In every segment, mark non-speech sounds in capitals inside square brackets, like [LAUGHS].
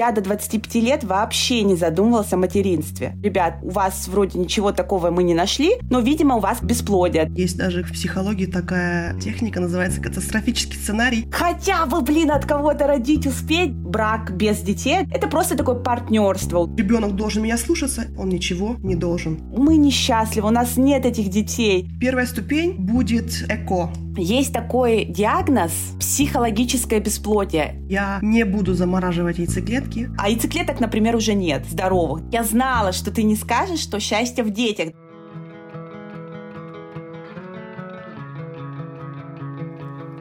Я до 25 лет вообще не задумывался о материнстве. Ребят, у вас вроде ничего такого мы не нашли, но, видимо, у вас бесплодие. Есть даже в психологии такая техника, называется катастрофический сценарий. Хотя бы, блин, от кого-то родить успеть. Брак без детей — это просто такое партнерство. Ребенок должен меня слушаться, он ничего не должен. Мы несчастливы, у нас нет этих детей. Первая ступень будет ЭКО. Есть такой диагноз – психологическое бесплодие. Я не буду замораживать яйцеклетки. А яйцеклеток, например, уже нет, здоровых. Я знала, что ты не скажешь, что счастье в детях.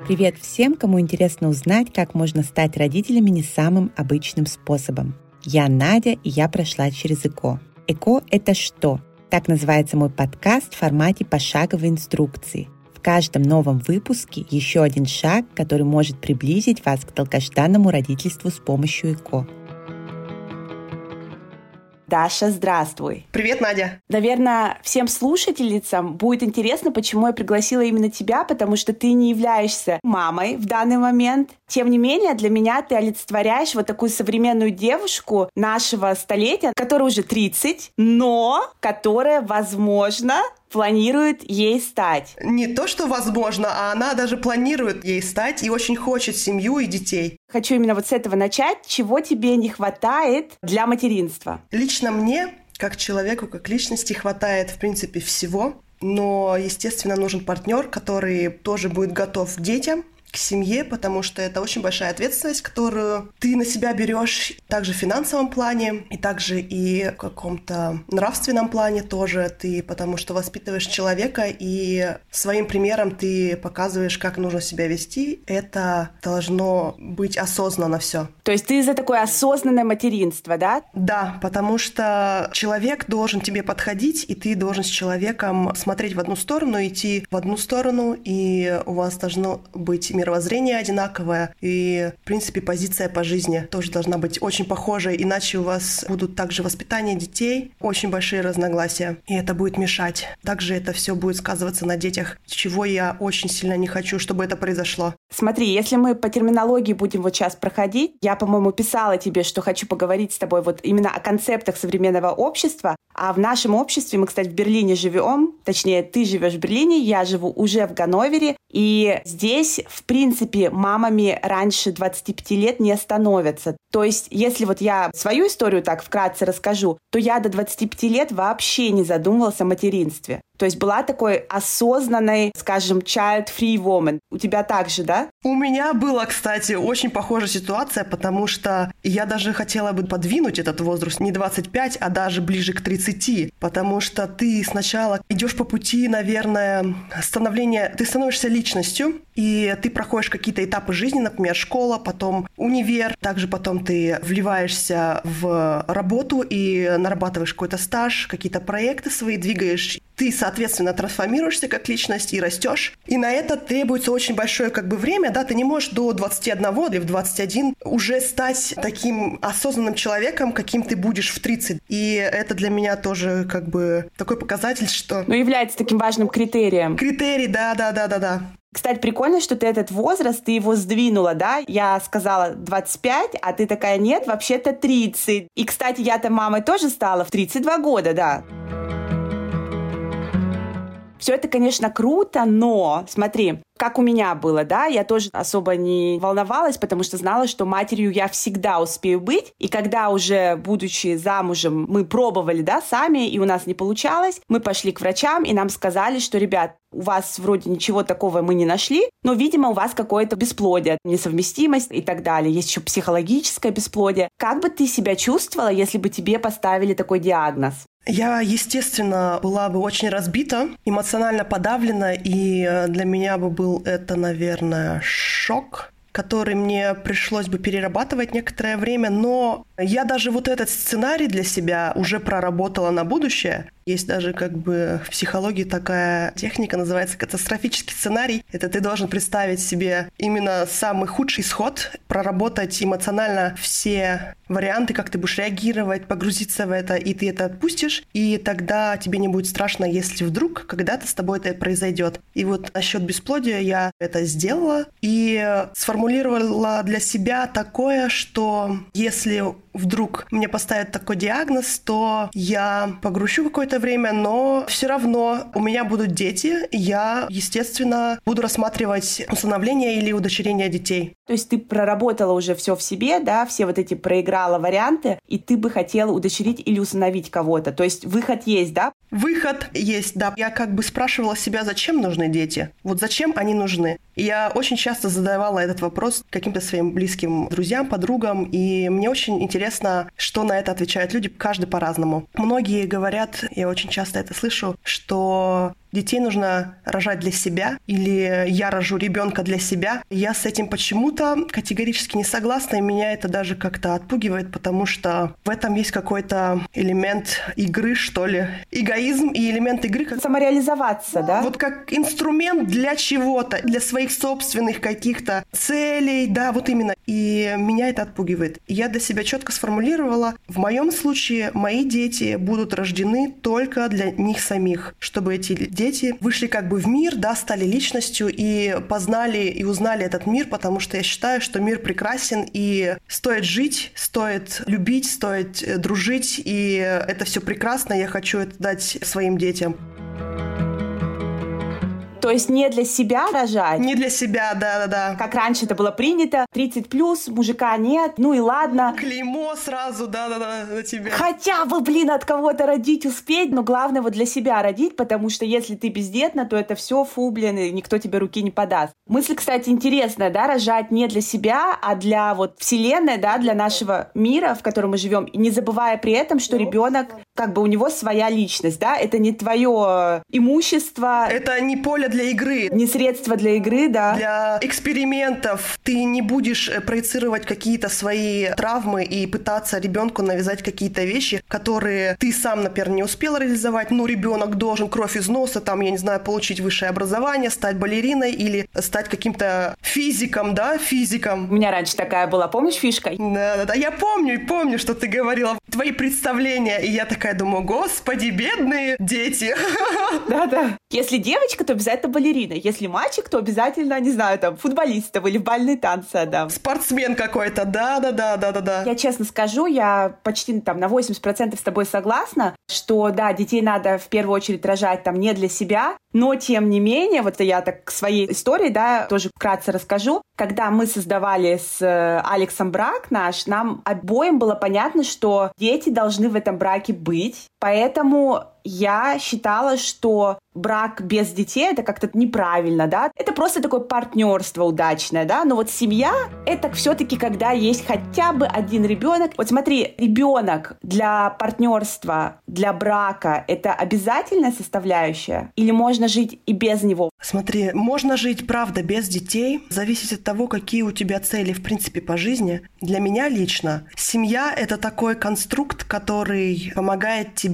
Привет всем, кому интересно узнать, как можно стать родителями не самым обычным способом. Я Надя, и я прошла через ЭКО. ЭКО – это что? Так называется мой подкаст в формате пошаговой инструкции – в каждом новом выпуске еще один шаг, который может приблизить вас к долгожданному родительству с помощью ЭКО. Даша, здравствуй. Привет, Надя. Наверное, всем слушательницам будет интересно, почему я пригласила именно тебя, потому что ты не являешься мамой в данный момент. Тем не менее, для меня ты олицетворяешь вот такую современную девушку нашего столетия, которая уже 30, но которая, возможно, планирует ей стать. Не то, что возможно, а она даже планирует ей стать и очень хочет семью и детей. Хочу именно вот с этого начать. Чего тебе не хватает для материнства? Лично мне, как человеку, как личности, хватает, в принципе, всего. Но, естественно, нужен партнер, который тоже будет готов к детям, к семье, потому что это очень большая ответственность, которую ты на себя берешь также в финансовом плане, и также и в каком-то нравственном плане тоже ты, потому что воспитываешь человека, и своим примером ты показываешь, как нужно себя вести. Это должно быть осознанно все. То есть ты за такое осознанное материнство, да? Да, потому что человек должен тебе подходить, и ты должен с человеком смотреть в одну сторону, идти в одну сторону, и у вас должно быть мировоззрение одинаковое, и, в принципе, позиция по жизни тоже должна быть очень похожей, иначе у вас будут также воспитание детей, очень большие разногласия, и это будет мешать. Также это все будет сказываться на детях, чего я очень сильно не хочу, чтобы это произошло. Смотри, если мы по терминологии будем вот сейчас проходить, я, по-моему, писала тебе, что хочу поговорить с тобой вот именно о концептах современного общества, а в нашем обществе, мы, кстати, в Берлине живем, точнее, ты живешь в Берлине, я живу уже в Ганновере, и здесь, в принципе, мамами раньше 25 лет не становятся. То есть, если вот я свою историю так вкратце расскажу, то я до 25 лет вообще не задумывался о материнстве. То есть была такой осознанной, скажем, child-free woman. У тебя также, да? У меня была, кстати, очень похожая ситуация, потому что я даже хотела бы подвинуть этот возраст не 25, а даже ближе к 30, потому что ты сначала идешь по пути, наверное, становления, ты становишься личностью, и ты проходишь какие-то этапы жизни, например, школа, потом универ, также потом ты вливаешься в работу и нарабатываешь какой-то стаж, какие-то проекты свои двигаешь, ты, соответственно, трансформируешься как личность и растешь. И на это требуется очень большое как бы время, да, ты не можешь до 21 или в 21 уже стать таким осознанным человеком, каким ты будешь в 30. И это для меня тоже как бы такой показатель, что... Ну, является таким важным критерием. Критерий, да-да-да-да-да. Кстати, прикольно, что ты этот возраст, ты его сдвинула, да? Я сказала 25, а ты такая, нет, вообще-то 30. И, кстати, я-то мамой тоже стала в 32 года, да. Все это, конечно, круто, но смотри, как у меня было, да, я тоже особо не волновалась, потому что знала, что матерью я всегда успею быть. И когда уже, будучи замужем, мы пробовали, да, сами, и у нас не получалось, мы пошли к врачам, и нам сказали, что, ребят, у вас вроде ничего такого мы не нашли, но, видимо, у вас какое-то бесплодие, несовместимость и так далее. Есть еще психологическое бесплодие. Как бы ты себя чувствовала, если бы тебе поставили такой диагноз? Я, естественно, была бы очень разбита, эмоционально подавлена, и э, для меня бы был это, наверное, шок который мне пришлось бы перерабатывать некоторое время, но я даже вот этот сценарий для себя уже проработала на будущее. Есть даже как бы в психологии такая техника, называется катастрофический сценарий. Это ты должен представить себе именно самый худший исход, проработать эмоционально все варианты, как ты будешь реагировать, погрузиться в это, и ты это отпустишь, и тогда тебе не будет страшно, если вдруг когда-то с тобой это произойдет. И вот насчет бесплодия я это сделала и сформулировала для себя такое, что если вдруг мне поставят такой диагноз, то я погрущу какое-то время, но все равно у меня будут дети, я, естественно, буду рассматривать усыновление или удочерение детей. То есть ты проработала уже все в себе, да, все вот эти проиграла варианты, и ты бы хотела удочерить или усыновить кого-то. То есть выход есть, да? Выход есть, да. Я как бы спрашивала себя, зачем нужны дети? Вот зачем они нужны? Я очень часто задавала этот вопрос каким-то своим близким друзьям, подругам, и мне очень интересно, что на это отвечают люди, каждый по-разному. Многие говорят, я очень часто это слышу, что детей нужно рожать для себя, или я рожу ребенка для себя. Я с этим почему-то категорически не согласна, и меня это даже как-то отпугивает, потому что в этом есть какой-то элемент игры, что ли. Эгоизм и элемент игры. Как... Самореализоваться, да? Вот как инструмент для чего-то, для своих собственных каких-то целей, да, вот именно. И меня это отпугивает. Я для себя четко сформулировала, в моем случае мои дети будут рождены только для них самих, чтобы эти дети вышли как бы в мир, да, стали личностью и познали и узнали этот мир, потому что я считаю, что мир прекрасен и стоит жить, стоит любить, стоит э, дружить, и это все прекрасно, я хочу это дать своим детям. То есть не для себя рожать? Не для себя, да-да-да. Как раньше это было принято. 30 плюс, мужика нет, ну и ладно. Клеймо сразу, да-да-да, на тебе. Хотя бы, блин, от кого-то родить успеть, но главное вот для себя родить, потому что если ты бездетна, то это все фу, блин, и никто тебе руки не подаст. Мысль, кстати, интересная, да, рожать не для себя, а для вот вселенной, да, для нашего мира, в котором мы живем, и не забывая при этом, что ребенок, как бы у него своя личность, да, это не твое имущество. Это не поле для игры. Не средство для игры, да. Для экспериментов. Ты не будешь э, проецировать какие-то свои травмы и пытаться ребенку навязать какие-то вещи, которые ты сам, например, не успел реализовать. Ну, ребенок должен кровь из носа, там, я не знаю, получить высшее образование, стать балериной или стать каким-то физиком, да, физиком. У меня раньше такая была, помнишь, фишка? Да-да-да, я помню, помню, что ты говорила. Твои представления. И я такая думаю, господи, бедные дети. [LAUGHS] Да-да. Если девочка, то обязательно балерина. Если мальчик, то обязательно, не знаю, там, футболистов или бальные танцы отдам. Спортсмен какой-то, да-да-да, да-да-да. Я честно скажу, я почти там на 80% с тобой согласна, что, да, детей надо в первую очередь рожать там не для себя, но, тем не менее, вот я так к своей истории, да, тоже вкратце расскажу. Когда мы создавали с э, Алексом брак наш, нам обоим было понятно, что дети должны в этом браке быть. Поэтому я считала, что брак без детей это как-то неправильно, да. Это просто такое партнерство удачное, да. Но вот семья это все-таки когда есть хотя бы один ребенок. Вот смотри, ребенок для партнерства, для брака это обязательная составляющая? Или можно жить и без него? Смотри, можно жить, правда, без детей. Зависит от того, какие у тебя цели, в принципе, по жизни. Для меня лично семья — это такой конструкт, который помогает тебе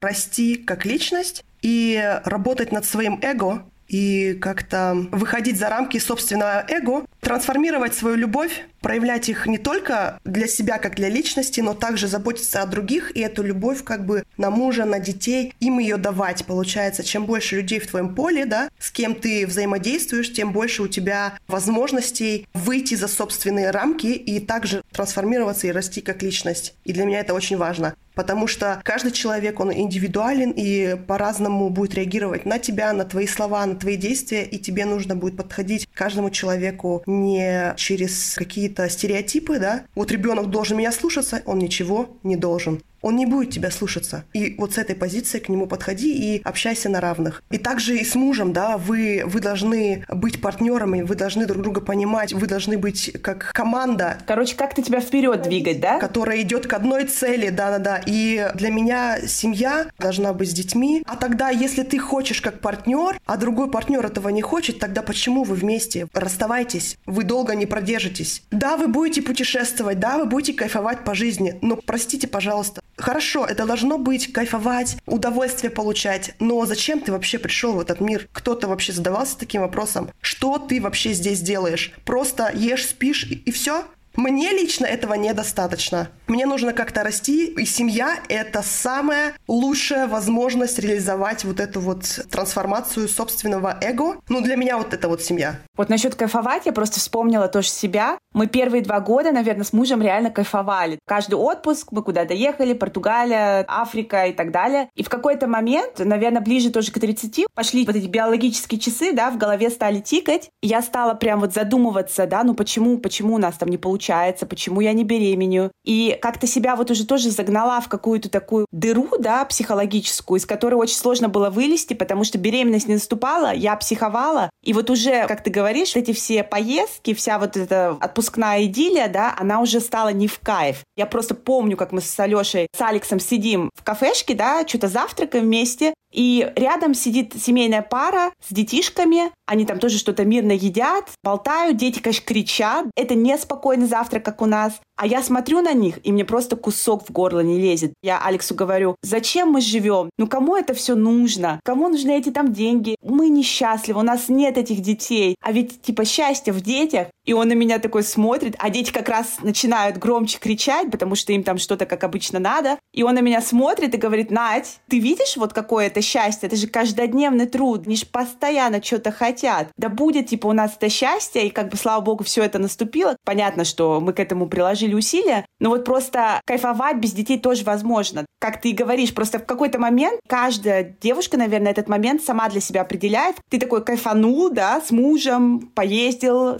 расти как личность и работать над своим эго, и как-то выходить за рамки собственного эго, трансформировать свою любовь, проявлять их не только для себя, как для личности, но также заботиться о других, и эту любовь как бы на мужа, на детей, им ее давать. Получается, чем больше людей в твоем поле, да, с кем ты взаимодействуешь, тем больше у тебя возможностей выйти за собственные рамки и также трансформироваться и расти как личность. И для меня это очень важно потому что каждый человек, он индивидуален и по-разному будет реагировать на тебя, на твои слова, на твои действия, и тебе нужно будет подходить к каждому человеку не через какие-то стереотипы, да, вот ребенок должен меня слушаться, он ничего не должен он не будет тебя слушаться. И вот с этой позиции к нему подходи и общайся на равных. И также и с мужем, да, вы, вы должны быть партнерами, вы должны друг друга понимать, вы должны быть как команда. Короче, как-то тебя вперед двигать, да? Которая идет к одной цели, да-да-да. И для меня семья должна быть с детьми. А тогда, если ты хочешь как партнер, а другой партнер этого не хочет, тогда почему вы вместе? Расставайтесь, вы долго не продержитесь. Да, вы будете путешествовать, да, вы будете кайфовать по жизни, но простите, пожалуйста, Хорошо, это должно быть кайфовать, удовольствие получать, но зачем ты вообще пришел в этот мир? Кто-то вообще задавался таким вопросом? Что ты вообще здесь делаешь? Просто ешь, спишь и, и все? Мне лично этого недостаточно. Мне нужно как-то расти, и семья — это самая лучшая возможность реализовать вот эту вот трансформацию собственного эго. Ну, для меня вот это вот семья. Вот насчет кайфовать я просто вспомнила тоже себя. Мы первые два года, наверное, с мужем реально кайфовали. Каждый отпуск мы куда-то ехали, Португалия, Африка и так далее. И в какой-то момент, наверное, ближе тоже к 30, пошли вот эти биологические часы, да, в голове стали тикать. И я стала прям вот задумываться, да, ну почему, почему у нас там не получается, почему я не беременю. И как-то себя вот уже тоже загнала в какую-то такую дыру, да, психологическую, из которой очень сложно было вылезти, потому что беременность не наступала, я психовала. И вот уже, как ты говоришь, эти все поездки, вся вот эта отпускная идиллия, да, она уже стала не в кайф. Я просто помню, как мы с Алешей, с Алексом сидим в кафешке, да, что-то завтракаем вместе, и рядом сидит семейная пара с детишками. Они там тоже что-то мирно едят, болтают. Дети, конечно, кричат. Это не спокойный завтрак, как у нас. А я смотрю на них, и мне просто кусок в горло не лезет. Я Алексу говорю, зачем мы живем? Ну кому это все нужно? Кому нужны эти там деньги? Мы несчастливы, у нас нет этих детей. А ведь типа счастье в детях. И он на меня такой смотрит, а дети как раз начинают громче кричать, потому что им там что-то как обычно надо. И он на меня смотрит и говорит, Надь, ты видишь вот какое это счастье? Это же каждодневный труд, они же постоянно что-то хотят. Да будет типа у нас это счастье, и как бы слава богу все это наступило. Понятно, что мы к этому приложили усилия, но вот просто кайфовать без детей тоже возможно. Как ты и говоришь, просто в какой-то момент каждая девушка, наверное, этот момент сама для себя определяет. Ты такой кайфанул, да, с мужем, поездил,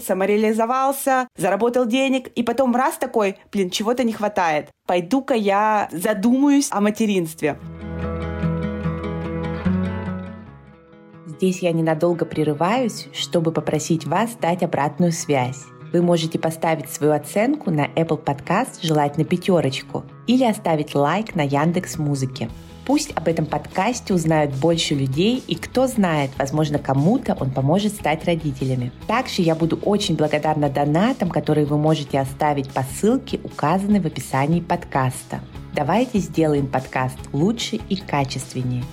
самореализовался, заработал денег, и потом раз такой, блин, чего-то не хватает. Пойду-ка я задумаюсь о материнстве. Здесь я ненадолго прерываюсь, чтобы попросить вас дать обратную связь. Вы можете поставить свою оценку на Apple Podcast, желательно пятерочку, или оставить лайк на Яндекс Музыке. Пусть об этом подкасте узнают больше людей, и кто знает, возможно, кому-то он поможет стать родителями. Также я буду очень благодарна донатам, которые вы можете оставить по ссылке, указанной в описании подкаста. Давайте сделаем подкаст лучше и качественнее.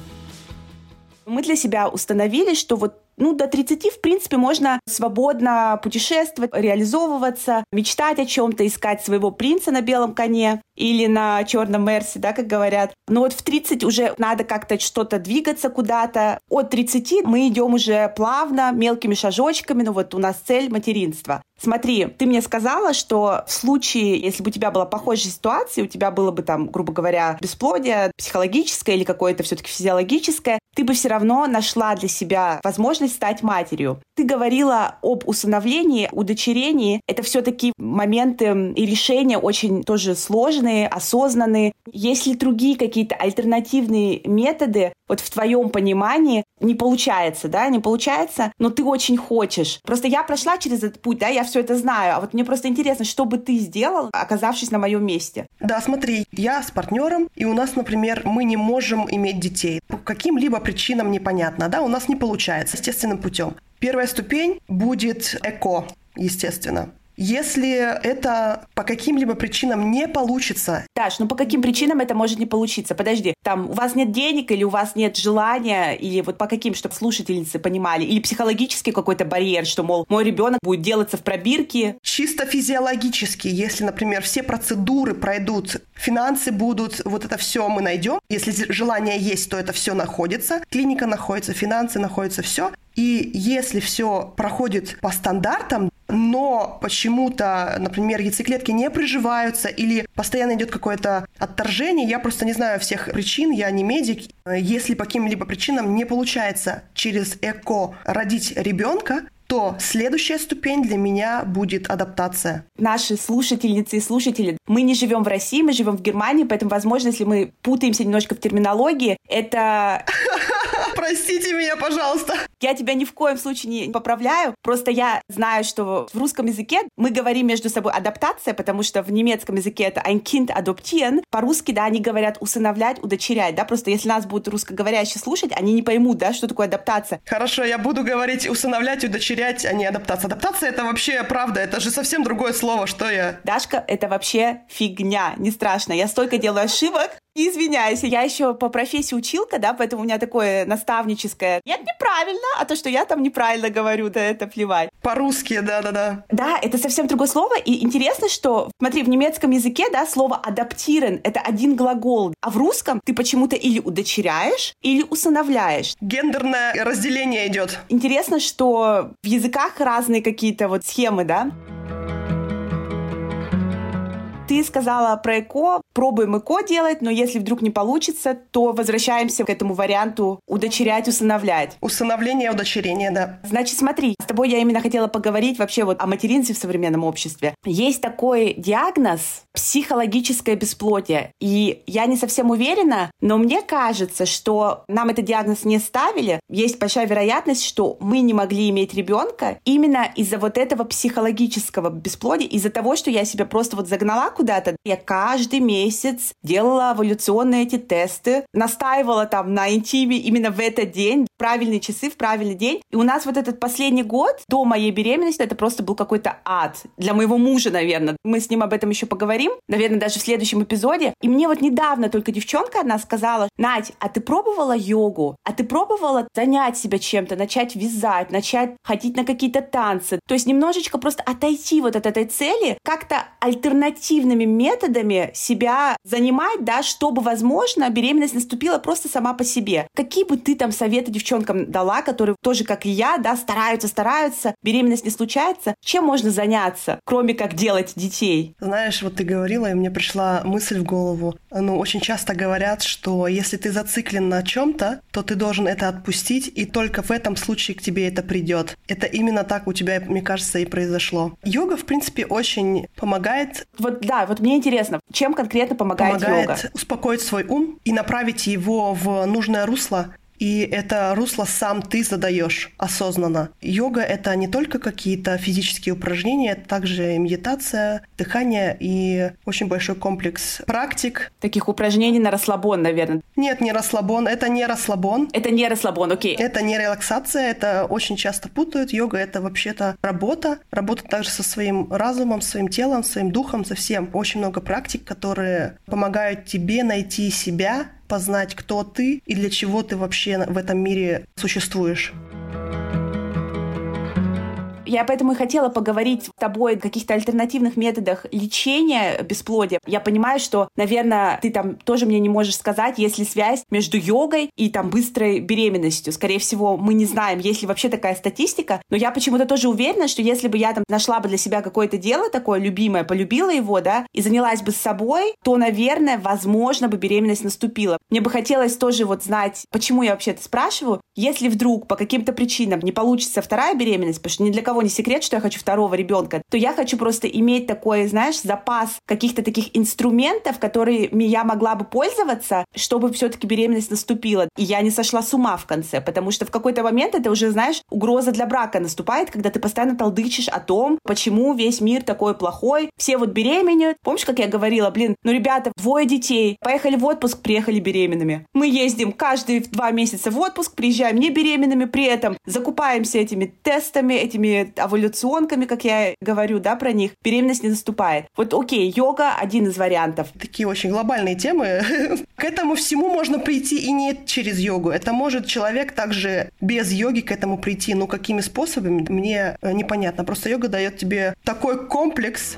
Мы для себя установили, что вот ну, до 30, в принципе, можно свободно путешествовать, реализовываться, мечтать о чем-то, искать своего принца на белом коне или на черном Мерсе, да, как говорят. Но вот в 30 уже надо как-то что-то двигаться куда-то. От 30 мы идем уже плавно, мелкими шажочками, ну вот у нас цель материнства. Смотри, ты мне сказала, что в случае, если бы у тебя была похожая ситуация, у тебя было бы там, грубо говоря, бесплодие психологическое или какое-то все-таки физиологическое, ты бы все равно нашла для себя возможность стать матерью. Ты говорила об усыновлении, удочерении. Это все-таки моменты и решения очень тоже сложные, осознанные. Есть ли другие какие-то альтернативные методы, вот в твоем понимании, не получается, да, не получается, но ты очень хочешь. Просто я прошла через этот путь, да, я все это знаю, а вот мне просто интересно, что бы ты сделал, оказавшись на моем месте? Да, смотри, я с партнером, и у нас, например, мы не можем иметь детей. По каким-либо причинам непонятно, да, у нас не получается естественным путем. Первая ступень будет эко, естественно. Если это по каким-либо причинам не получится. Даш, ну по каким причинам это может не получиться? Подожди, там у вас нет денег или у вас нет желания, или вот по каким, чтобы слушательницы понимали, или психологический какой-то барьер, что, мол, мой ребенок будет делаться в пробирке? Чисто физиологически, если, например, все процедуры пройдут, финансы будут, вот это все мы найдем. Если желание есть, то это все находится. Клиника находится, финансы находятся, все. И если все проходит по стандартам, но почему-то, например, яйцеклетки не приживаются или постоянно идет какое-то отторжение, я просто не знаю всех причин, я не медик. Если по каким-либо причинам не получается через ЭКО родить ребенка, то следующая ступень для меня будет адаптация. Наши слушательницы и слушатели, мы не живем в России, мы живем в Германии, поэтому, возможно, если мы путаемся немножко в терминологии, это [LAUGHS] Простите меня, пожалуйста. Я тебя ни в коем случае не поправляю. Просто я знаю, что в русском языке мы говорим между собой адаптация, потому что в немецком языке это ein Kind adoptieren. По-русски, да, они говорят усыновлять, удочерять, да. Просто если нас будут русскоговорящие слушать, они не поймут, да, что такое адаптация. Хорошо, я буду говорить усыновлять, удочерять, а не адаптация. Адаптация это вообще правда, это же совсем другое слово, что я. Дашка, это вообще фигня, не страшно. Я столько делаю ошибок, Извиняюсь, я еще по профессии училка, да, поэтому у меня такое наставническое. Это неправильно, а то, что я там неправильно говорю, да это плевать. По-русски, да-да-да. Да, это совсем другое слово. И интересно, что, смотри, в немецком языке, да, слово адаптирован — это один глагол. А в русском ты почему-то или удочеряешь, или усыновляешь. Гендерное разделение идет. Интересно, что в языках разные какие-то вот схемы, да? Ты сказала про ЭКО, пробуем ЭКО делать, но если вдруг не получится, то возвращаемся к этому варианту удочерять, усыновлять. Усыновление, удочерение, да. Значит, смотри, с тобой я именно хотела поговорить вообще вот о материнстве в современном обществе. Есть такой диагноз психологическое бесплодие. И я не совсем уверена, но мне кажется, что нам этот диагноз не ставили. Есть большая вероятность, что мы не могли иметь ребенка именно из-за вот этого психологического бесплодия, из-за того, что я себя просто вот загнала куда-то. Я каждый месяц делала эволюционные эти тесты, настаивала там на интиме именно в этот день, правильные часы, в правильный день. И у нас вот этот последний год до моей беременности это просто был какой-то ад. Для моего мужа, наверное. Мы с ним об этом еще поговорим, наверное, даже в следующем эпизоде. И мне вот недавно только девчонка одна сказала, Надь, а ты пробовала йогу? А ты пробовала занять себя чем-то, начать вязать, начать ходить на какие-то танцы? То есть немножечко просто отойти вот от этой цели, как-то альтернативными методами себя занимать, да, чтобы, возможно, беременность наступила просто сама по себе. Какие бы ты там советы девчонкам дала, которые тоже, как и я, да, стараются, стараются, беременность не случается, чем можно заняться, кроме как делать детей? Знаешь, вот ты говорила, и мне пришла мысль в голову. Ну, очень часто говорят, что если ты зациклен на чем-то, то ты должен это отпустить, и только в этом случае к тебе это придет. Это именно так у тебя, мне кажется, и произошло. Йога, в принципе, очень помогает. Вот да, вот мне интересно, чем конкретно помогает, помогает йога? успокоить свой ум и направить его в нужное русло, и это русло сам ты задаешь осознанно. Йога — это не только какие-то физические упражнения, это также медитация, дыхание и очень большой комплекс практик. Таких упражнений на расслабон, наверное. Нет, не расслабон. Это не расслабон. Это не расслабон, окей. Это не релаксация, это очень часто путают. Йога — это вообще-то работа. Работа также со своим разумом, своим телом, своим духом, со всем. Очень много практик, которые помогают тебе найти себя, познать, кто ты и для чего ты вообще в этом мире существуешь. Я поэтому и хотела поговорить с тобой о каких-то альтернативных методах лечения бесплодия. Я понимаю, что, наверное, ты там тоже мне не можешь сказать, есть ли связь между йогой и там быстрой беременностью. Скорее всего, мы не знаем, есть ли вообще такая статистика. Но я почему-то тоже уверена, что если бы я там нашла бы для себя какое-то дело такое любимое, полюбила его, да, и занялась бы с собой, то, наверное, возможно бы беременность наступила. Мне бы хотелось тоже вот знать, почему я вообще это спрашиваю. Если вдруг по каким-то причинам не получится вторая беременность, потому что ни для кого кого не секрет, что я хочу второго ребенка, то я хочу просто иметь такой, знаешь, запас каких-то таких инструментов, которыми я могла бы пользоваться, чтобы все-таки беременность наступила. И я не сошла с ума в конце, потому что в какой-то момент это уже, знаешь, угроза для брака наступает, когда ты постоянно толдычишь о том, почему весь мир такой плохой, все вот беременеют. Помнишь, как я говорила, блин, ну, ребята, двое детей, поехали в отпуск, приехали беременными. Мы ездим каждые два месяца в отпуск, приезжаем не беременными, при этом закупаемся этими тестами, этими эволюционками, как я говорю, да, про них, беременность не наступает. Вот окей, йога один из вариантов. Такие очень глобальные темы. [LAUGHS] К этому всему можно прийти и не через йогу. Это может человек также без йоги к этому прийти. Но какими способами, мне э, непонятно. Просто йога дает тебе такой комплекс.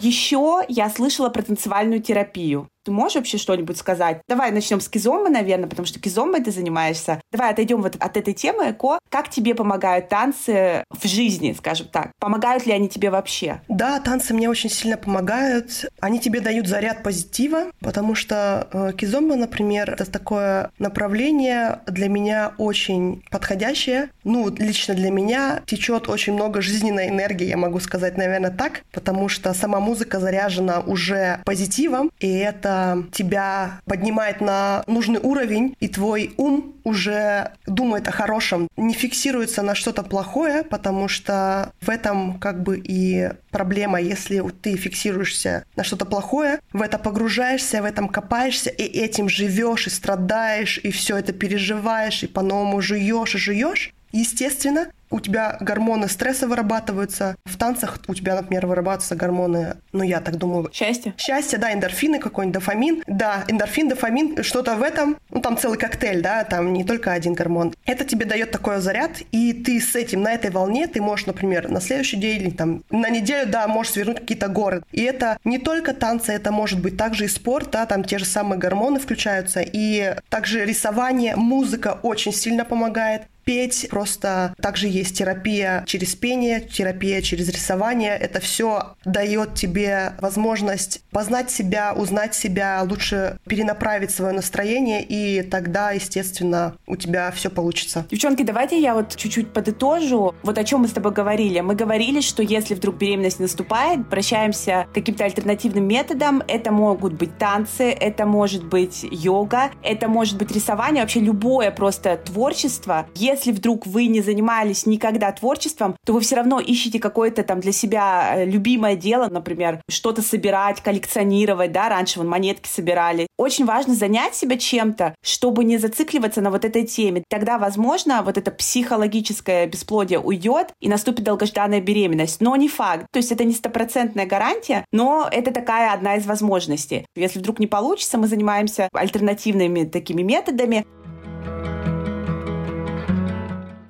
Еще я слышала про танцевальную терапию. Ты можешь вообще что-нибудь сказать? Давай начнем с кизомы, наверное, потому что кизомой ты занимаешься. Давай отойдем вот от этой темы эко. Как тебе помогают танцы в жизни, скажем так? Помогают ли они тебе вообще? Да, танцы мне очень сильно помогают. Они тебе дают заряд позитива, потому что э, кизомба, например, это такое направление для меня очень подходящее. Ну, лично для меня течет очень много жизненной энергии, я могу сказать, наверное, так, потому что сама музыка заряжена уже позитивом, и это это тебя поднимает на нужный уровень, и твой ум уже думает о хорошем, не фиксируется на что-то плохое, потому что в этом как бы и проблема, если ты фиксируешься на что-то плохое, в это погружаешься, в этом копаешься, и этим живешь, и страдаешь, и все это переживаешь, и по-новому жуешь и жуешь, естественно, у тебя гормоны стресса вырабатываются. В танцах у тебя, например, вырабатываются гормоны, ну, я так думаю... Счастье? Счастье, да, эндорфины, какой-нибудь дофамин. Да, эндорфин, дофамин, что-то в этом. Ну, там целый коктейль, да, там не только один гормон. Это тебе дает такой заряд, и ты с этим, на этой волне, ты можешь, например, на следующий день или там на неделю, да, можешь свернуть какие-то горы. И это не только танцы, это может быть также и спорт, да, там те же самые гормоны включаются, и также рисование, музыка очень сильно помогает петь. Просто также есть терапия через пение, терапия через рисование. Это все дает тебе возможность познать себя, узнать себя, лучше перенаправить свое настроение, и тогда, естественно, у тебя все получится. Девчонки, давайте я вот чуть-чуть подытожу. Вот о чем мы с тобой говорили. Мы говорили, что если вдруг беременность наступает, обращаемся к каким-то альтернативным методам. Это могут быть танцы, это может быть йога, это может быть рисование, вообще любое просто творчество. Если вдруг вы не занимались никогда творчеством, то вы все равно ищете какое-то там для себя э, любимое дело, например, что-то собирать, коллекционировать, да, раньше вон монетки собирали. Очень важно занять себя чем-то, чтобы не зацикливаться на вот этой теме. Тогда, возможно, вот это психологическое бесплодие уйдет и наступит долгожданная беременность. Но не факт. То есть это не стопроцентная гарантия, но это такая одна из возможностей. Если вдруг не получится, мы занимаемся альтернативными такими методами.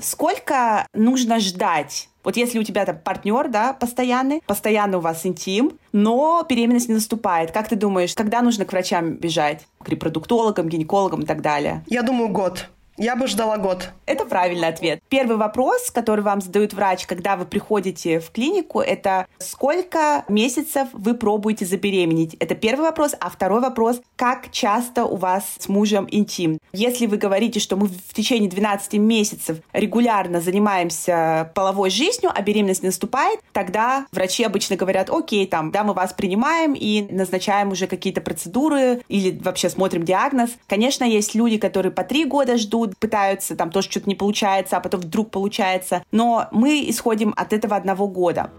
Сколько нужно ждать? Вот если у тебя там партнер, да, постоянный, постоянно у вас интим, но беременность не наступает. Как ты думаешь, когда нужно к врачам бежать? К репродуктологам, гинекологам и так далее? Я думаю, год. Я бы ждала год. Это правильный ответ. Первый вопрос, который вам задает врач, когда вы приходите в клинику, это сколько месяцев вы пробуете забеременеть? Это первый вопрос. А второй вопрос, как часто у вас с мужем интим? Если вы говорите, что мы в течение 12 месяцев регулярно занимаемся половой жизнью, а беременность наступает, тогда врачи обычно говорят, окей, там, да, мы вас принимаем и назначаем уже какие-то процедуры или вообще смотрим диагноз. Конечно, есть люди, которые по три года ждут, пытаются, там тоже что-то не получается, а потом вдруг получается. Но мы исходим от этого одного года.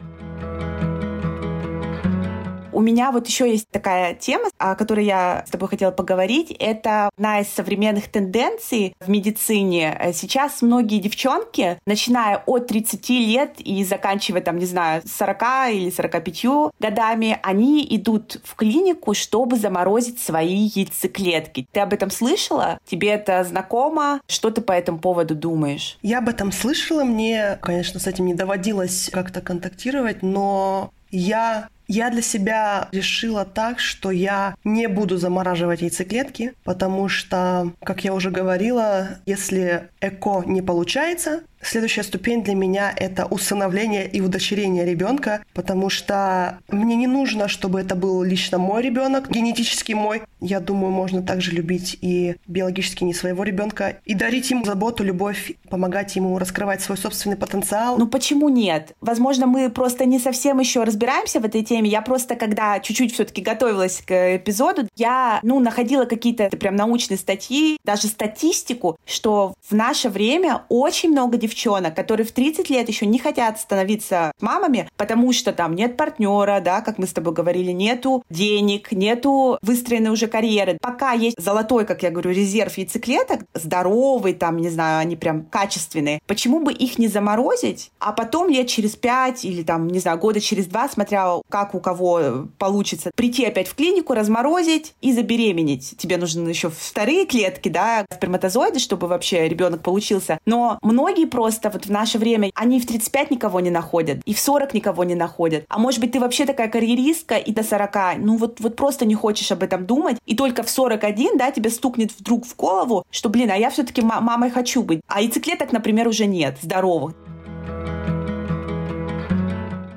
У меня вот еще есть такая тема, о которой я с тобой хотела поговорить. Это одна из современных тенденций в медицине. Сейчас многие девчонки, начиная от 30 лет и заканчивая, там, не знаю, 40 или 45 годами, они идут в клинику, чтобы заморозить свои яйцеклетки. Ты об этом слышала? Тебе это знакомо? Что ты по этому поводу думаешь? Я об этом слышала. Мне, конечно, с этим не доводилось как-то контактировать, но я я для себя решила так, что я не буду замораживать яйцеклетки, потому что, как я уже говорила, если ЭКО не получается, Следующая ступень для меня — это усыновление и удочерение ребенка, потому что мне не нужно, чтобы это был лично мой ребенок, генетически мой. Я думаю, можно также любить и биологически не своего ребенка, и дарить ему заботу, любовь, помогать ему раскрывать свой собственный потенциал. Ну почему нет? Возможно, мы просто не совсем еще разбираемся в этой теме. Я просто, когда чуть-чуть все-таки готовилась к эпизоду, я, ну, находила какие-то прям научные статьи, даже статистику, что в наше время очень много девчонок, которые в 30 лет еще не хотят становиться мамами, потому что там нет партнера, да, как мы с тобой говорили, нету денег, нету выстроенной уже карьеры. Пока есть золотой, как я говорю, резерв яйцеклеток, здоровый, там, не знаю, они прям качественные, почему бы их не заморозить, а потом лет через пять или там, не знаю, года через два, смотря как у кого получится, прийти опять в клинику, разморозить и забеременеть. Тебе нужны еще вторые клетки, да, сперматозоиды, чтобы вообще ребенок получился. Но многие просто просто вот в наше время они в 35 никого не находят, и в 40 никого не находят. А может быть, ты вообще такая карьеристка, и до 40, ну вот, вот просто не хочешь об этом думать, и только в 41, да, тебе стукнет вдруг в голову, что, блин, а я все-таки мамой хочу быть. А яйцеклеток, например, уже нет, здоровых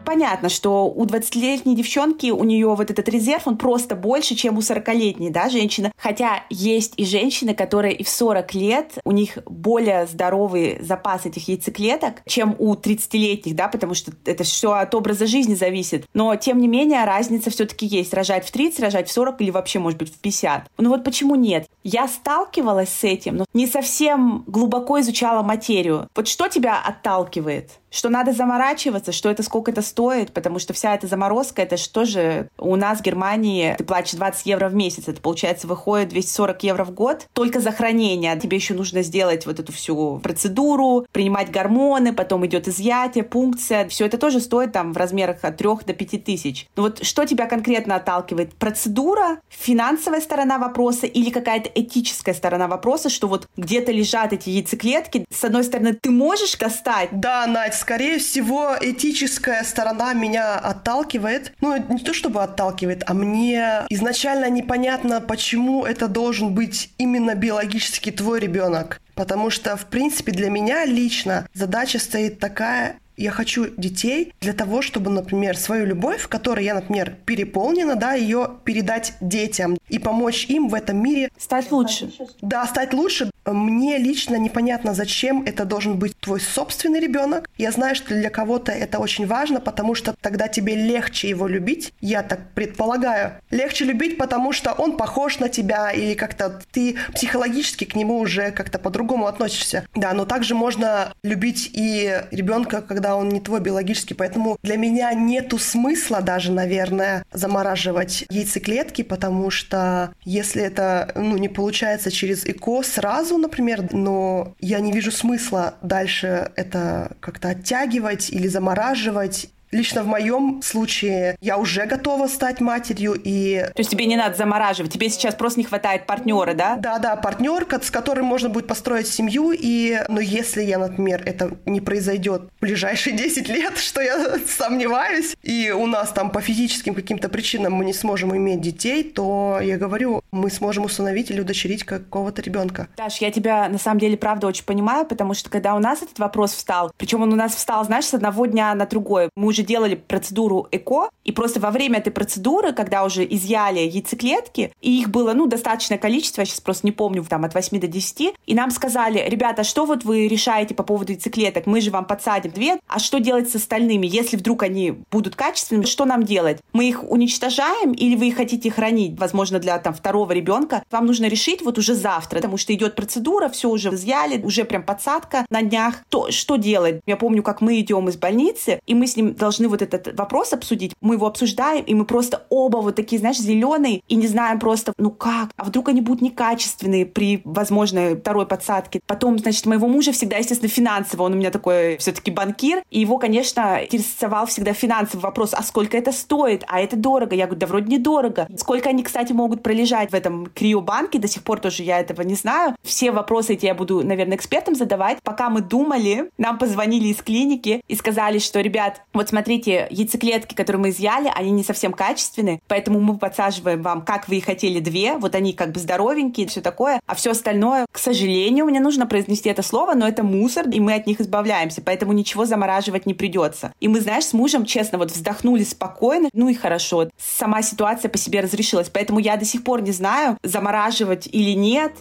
понятно, что у 20-летней девчонки у нее вот этот резерв, он просто больше, чем у 40-летней, да, женщины. Хотя есть и женщины, которые и в 40 лет, у них более здоровый запас этих яйцеклеток, чем у 30-летних, да, потому что это все от образа жизни зависит. Но, тем не менее, разница все-таки есть. Рожать в 30, рожать в 40 или вообще, может быть, в 50. Ну вот почему нет? Я сталкивалась с этим, но не совсем глубоко изучала материю. Вот что тебя отталкивает? Что надо заморачиваться, что это сколько это стоит, потому что вся эта заморозка, это что же у нас в Германии ты платишь 20 евро в месяц, это получается выходит 240 евро в год только за хранение. Тебе еще нужно сделать вот эту всю процедуру, принимать гормоны, потом идет изъятие, пункция. Все это тоже стоит там в размерах от 3 до 5 тысяч. Но вот что тебя конкретно отталкивает? Процедура, финансовая сторона вопроса или какая-то этическая сторона вопроса, что вот где-то лежат эти яйцеклетки. С одной стороны, ты можешь достать? Да, Надь, скорее всего, этическая сторона меня отталкивает. Ну, не то чтобы отталкивает, а мне изначально непонятно, почему это должен быть именно биологически твой ребенок. Потому что, в принципе, для меня лично задача стоит такая, я хочу детей для того, чтобы, например, свою любовь, которой я, например, переполнена, да, ее передать детям и помочь им в этом мире стать лучше. Да, стать лучше. Мне лично непонятно, зачем это должен быть твой собственный ребенок. Я знаю, что для кого-то это очень важно, потому что тогда тебе легче его любить. Я так предполагаю. Легче любить, потому что он похож на тебя или как-то ты психологически к нему уже как-то по-другому относишься. Да, но также можно любить и ребенка, когда он не твой биологический. Поэтому для меня нету смысла даже, наверное, замораживать яйцеклетки, потому что если это ну, не получается через ЭКО сразу, например, но я не вижу смысла дальше это как-то оттягивать или замораживать Лично в моем случае я уже готова стать матерью и... То есть тебе не надо замораживать, тебе сейчас просто не хватает партнера, да? Да, да, партнер, с которым можно будет построить семью, и, но если я, например, это не произойдет в ближайшие [LAUGHS] 10 лет, что я сомневаюсь, и у нас там по физическим каким-то причинам мы не сможем иметь детей, то я говорю, мы сможем установить или удочерить какого-то ребенка. Даш, я тебя на самом деле правда очень понимаю, потому что когда у нас этот вопрос встал, причем он у нас встал, знаешь, с одного дня на другой, мы уже делали процедуру ЭКО, и просто во время этой процедуры, когда уже изъяли яйцеклетки, и их было, ну, достаточное количество, я сейчас просто не помню, там, от 8 до 10, и нам сказали, ребята, что вот вы решаете по поводу яйцеклеток? Мы же вам подсадим две, а что делать с остальными? Если вдруг они будут качественными, что нам делать? Мы их уничтожаем или вы хотите хранить, возможно, для там второго ребенка? Вам нужно решить вот уже завтра, потому что идет процедура, все уже изъяли, уже прям подсадка на днях. То, что делать? Я помню, как мы идем из больницы, и мы с ним должны должны вот этот вопрос обсудить. Мы его обсуждаем, и мы просто оба вот такие, знаешь, зеленые, и не знаем просто, ну как, а вдруг они будут некачественные при возможной второй подсадке. Потом, значит, моего мужа всегда, естественно, финансово, он у меня такой все-таки банкир, и его, конечно, интересовал всегда финансовый вопрос, а сколько это стоит, а это дорого. Я говорю, да вроде недорого. Сколько они, кстати, могут пролежать в этом криобанке, до сих пор тоже я этого не знаю. Все вопросы эти я буду, наверное, экспертам задавать. Пока мы думали, нам позвонили из клиники и сказали, что, ребят, вот смотрите, яйцеклетки, которые мы изъяли, они не совсем качественные, поэтому мы подсаживаем вам, как вы и хотели, две, вот они как бы здоровенькие, все такое, а все остальное, к сожалению, мне нужно произнести это слово, но это мусор, и мы от них избавляемся, поэтому ничего замораживать не придется. И мы, знаешь, с мужем, честно, вот вздохнули спокойно, ну и хорошо, сама ситуация по себе разрешилась, поэтому я до сих пор не знаю, замораживать или нет.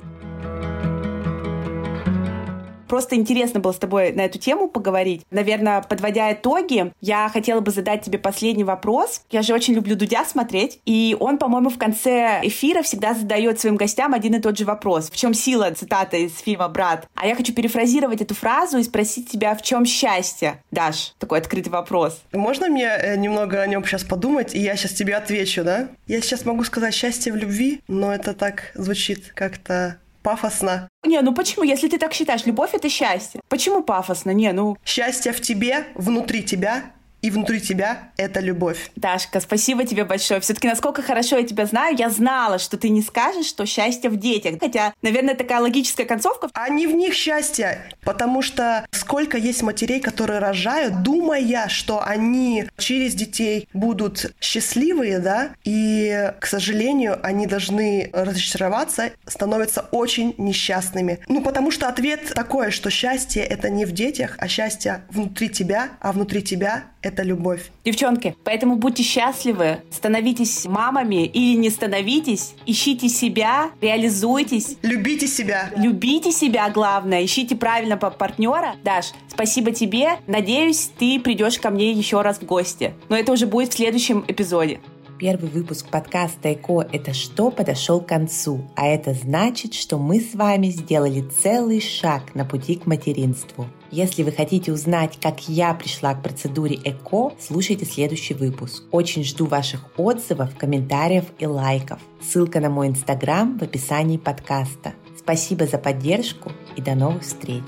Просто интересно было с тобой на эту тему поговорить. Наверное, подводя итоги, я хотела бы задать тебе последний вопрос. Я же очень люблю Дудя смотреть, и он, по-моему, в конце эфира всегда задает своим гостям один и тот же вопрос. В чем сила, цитата из фильма «Брат». А я хочу перефразировать эту фразу и спросить тебя, в чем счастье? Даш, такой открытый вопрос. Можно мне э, немного о нем сейчас подумать, и я сейчас тебе отвечу, да? Я сейчас могу сказать счастье в любви, но это так звучит как-то пафосно. Не, ну почему? Если ты так считаешь, любовь — это счастье. Почему пафосно? Не, ну... Счастье в тебе, внутри тебя, и внутри тебя это любовь. Дашка, спасибо тебе большое. Все-таки насколько хорошо я тебя знаю, я знала, что ты не скажешь, что счастье в детях. Хотя, наверное, такая логическая концовка. А не в них счастье, потому что сколько есть матерей, которые рожают, думая, что они через детей будут счастливые, да, и, к сожалению, они должны разочароваться, становятся очень несчастными. Ну, потому что ответ такой, что счастье — это не в детях, а счастье внутри тебя, а внутри тебя — это это любовь. Девчонки, поэтому будьте счастливы, становитесь мамами или не становитесь, ищите себя, реализуйтесь. Любите себя. Любите себя, главное, ищите правильно партнера. Даш, спасибо тебе. Надеюсь, ты придешь ко мне еще раз в гости. Но это уже будет в следующем эпизоде. Первый выпуск подкаста «Эко – это что?» подошел к концу, а это значит, что мы с вами сделали целый шаг на пути к материнству – Если вы хотите узнать, как я пришла к процедуре ЭКО, слушайте следующий выпуск. Очень жду ваших отзывов, комментариев и лайков. Ссылка на мой инстаграм в описании подкаста. Спасибо за поддержку и до новых встреч!